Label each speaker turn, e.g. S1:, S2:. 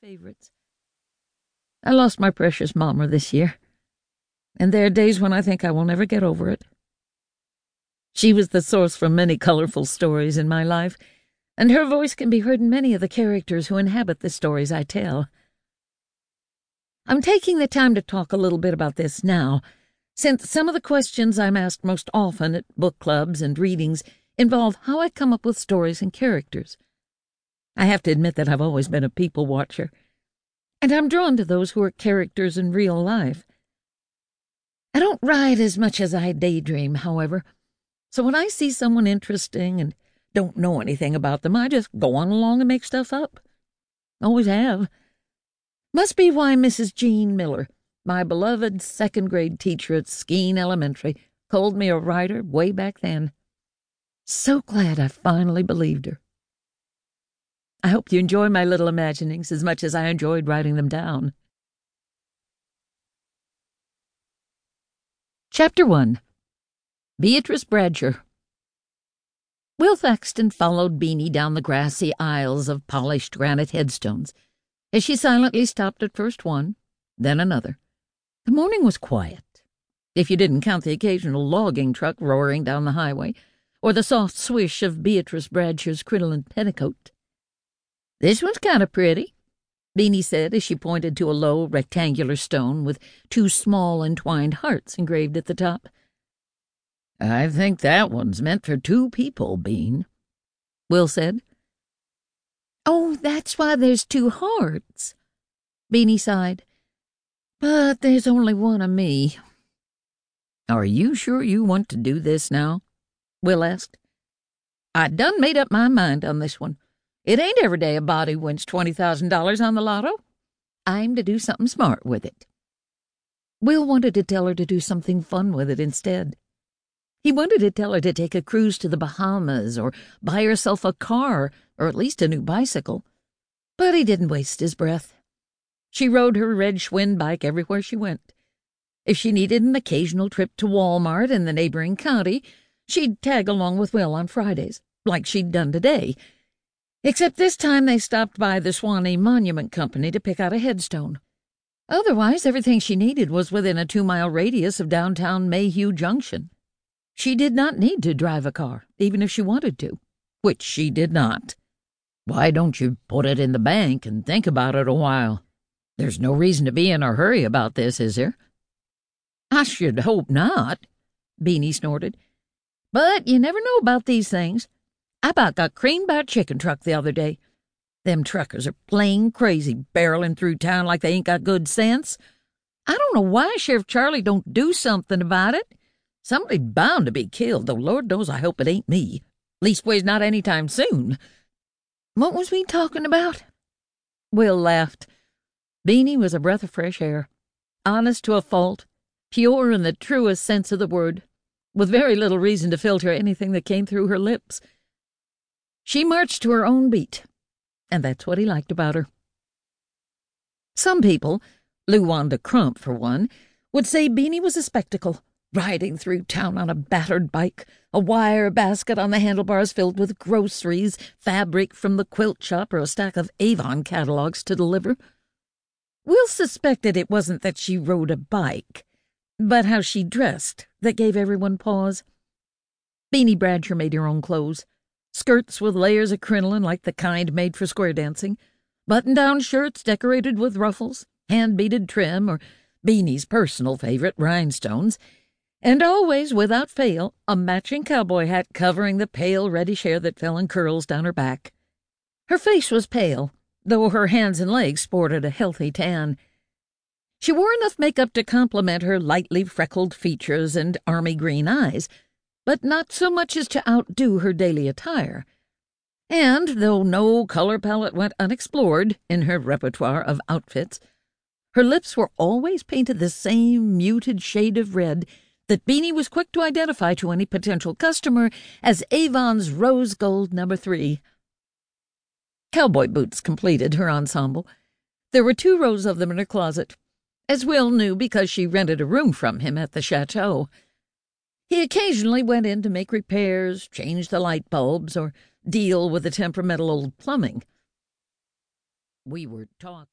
S1: favorites. I lost my precious mamma this year, and there are days when I think I will never get over it. She was the source for many colorful stories in my life, and her voice can be heard in many of the characters who inhabit the stories I tell. I'm taking the time to talk a little bit about this now, since some of the questions I'm asked most often at book clubs and readings involve how I come up with stories and characters. I have to admit that I've always been a people watcher, and I'm drawn to those who are characters in real life. I don't write as much as I daydream, however, so when I see someone interesting and don't know anything about them, I just go on along and make stuff up. Always have. Must be why Mrs. Jean Miller, my beloved second grade teacher at Skene Elementary, called me a writer way back then. So glad I finally believed her. I hope you enjoy my little imaginings as much as I enjoyed writing them down. Chapter 1 Beatrice Bradsher Will Thaxton followed Beanie down the grassy aisles of polished granite headstones as she silently stopped at first one, then another. The morning was quiet, if you didn't count the occasional logging truck roaring down the highway, or the soft swish of Beatrice Bradsher's crinoline petticoat. This one's kind of pretty, Beanie said as she pointed to a low, rectangular stone with two small entwined hearts engraved at the top. I think that one's meant for two people, Bean, Will said. Oh, that's why there's two hearts, Beanie sighed. But there's only one of me. Are you sure you want to do this now? Will asked. I done made up my mind on this one. It ain't every day a body wins $20,000 on the lotto. I'm to do something smart with it. Will wanted to tell her to do something fun with it instead. He wanted to tell her to take a cruise to the Bahamas or buy herself a car or at least a new bicycle. But he didn't waste his breath. She rode her red Schwinn bike everywhere she went. If she needed an occasional trip to Walmart in the neighboring county, she'd tag along with Will on Fridays, like she'd done today Except this time they stopped by the Swanee Monument Company to pick out a headstone. Otherwise, everything she needed was within a two mile radius of downtown Mayhew Junction. She did not need to drive a car, even if she wanted to, which she did not. Why don't you put it in the bank and think about it a while? There's no reason to be in a hurry about this, is there? I should hope not, Beanie snorted. But you never know about these things. I about got creamed by a chicken truck the other day. Them truckers are plain crazy, barreling through town like they ain't got good sense. I don't know why Sheriff Charlie don't do something about it. Somebody's bound to be killed, though Lord knows I hope it ain't me. Leastways not any time soon. What was we talking about? Will laughed. Beanie was a breath of fresh air, honest to a fault, pure in the truest sense of the word, with very little reason to filter anything that came through her lips. She marched to her own beat, and that's what he liked about her. Some people, LouWanda Crump for one, would say Beanie was a spectacle, riding through town on a battered bike, a wire basket on the handlebars filled with groceries, fabric from the quilt shop, or a stack of Avon catalogs to deliver. Will suspected it wasn't that she rode a bike, but how she dressed that gave everyone pause. Beanie Bradsher made her own clothes skirts with layers of crinoline like the kind made for square dancing, button down shirts decorated with ruffles, hand beaded trim, or Beanie's personal favorite, rhinestones, and always, without fail, a matching cowboy hat covering the pale reddish hair that fell in curls down her back. Her face was pale, though her hands and legs sported a healthy tan. She wore enough makeup to complement her lightly freckled features and army green eyes, but not so much as to outdo her daily attire. And, though no color palette went unexplored in her repertoire of outfits, her lips were always painted the same muted shade of red that Beanie was quick to identify to any potential customer as Avon's Rose Gold Number Three. Cowboy boots completed her ensemble. There were two rows of them in her closet, as Will knew because she rented a room from him at the chateau. He occasionally went in to make repairs, change the light bulbs, or deal with the temperamental old plumbing. we were talking.